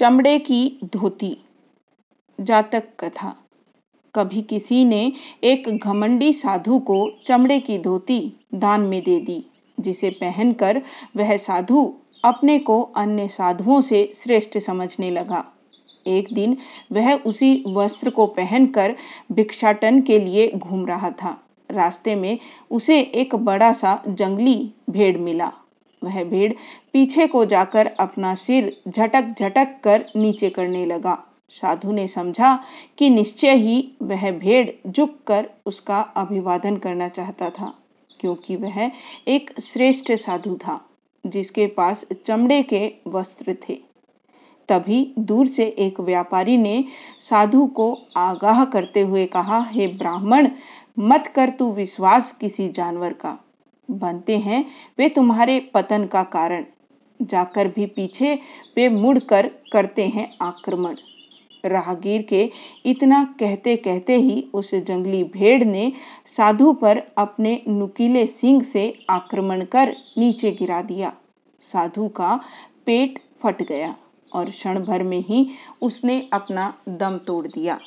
चमड़े की धोती। जातक कथा। कभी किसी ने एक घमंडी साधु को चमड़े की धोती दान में दे दी, जिसे पहनकर वह साधु अपने को अन्य साधुओं से श्रेष्ठ समझने लगा। एक दिन वह उसी वस्त्र को पहनकर भिक्षाटन के लिए घूम रहा था। रास्ते में उसे एक बड़ा सा जंगली भेड़ मिला। वह भेड़ पीछे को जाकर अपना सिर झटक झटक कर नीचे करने लगा। साधु ने समझा कि निश्चय ही वह भेड़ झुक कर उसका अभिवादन करना चाहता था, क्योंकि वह एक श्रेष्ठ साधु था, जिसके पास चमड़े के वस्त्र थे। तभी दूर से एक व्यापारी ने साधु को आगाह करते हुए कहा, हे ब्राह्मण, मत कर तू विश्वास किसी जानवर का। बनते हैं, वे तुम्हारे पतन का कारण। जाकर भी पीछे वे मुड़कर करते हैं आक्रमण। राहगीर के इतना कहते कहते ही उस जंगली भेड़ ने साधु पर अपने नुकीले सिंग से आक्रमण कर नीचे गिरा दिया। साधु का पेट फट गया और क्षण भर में ही उसने अपना दम तोड़ दिया।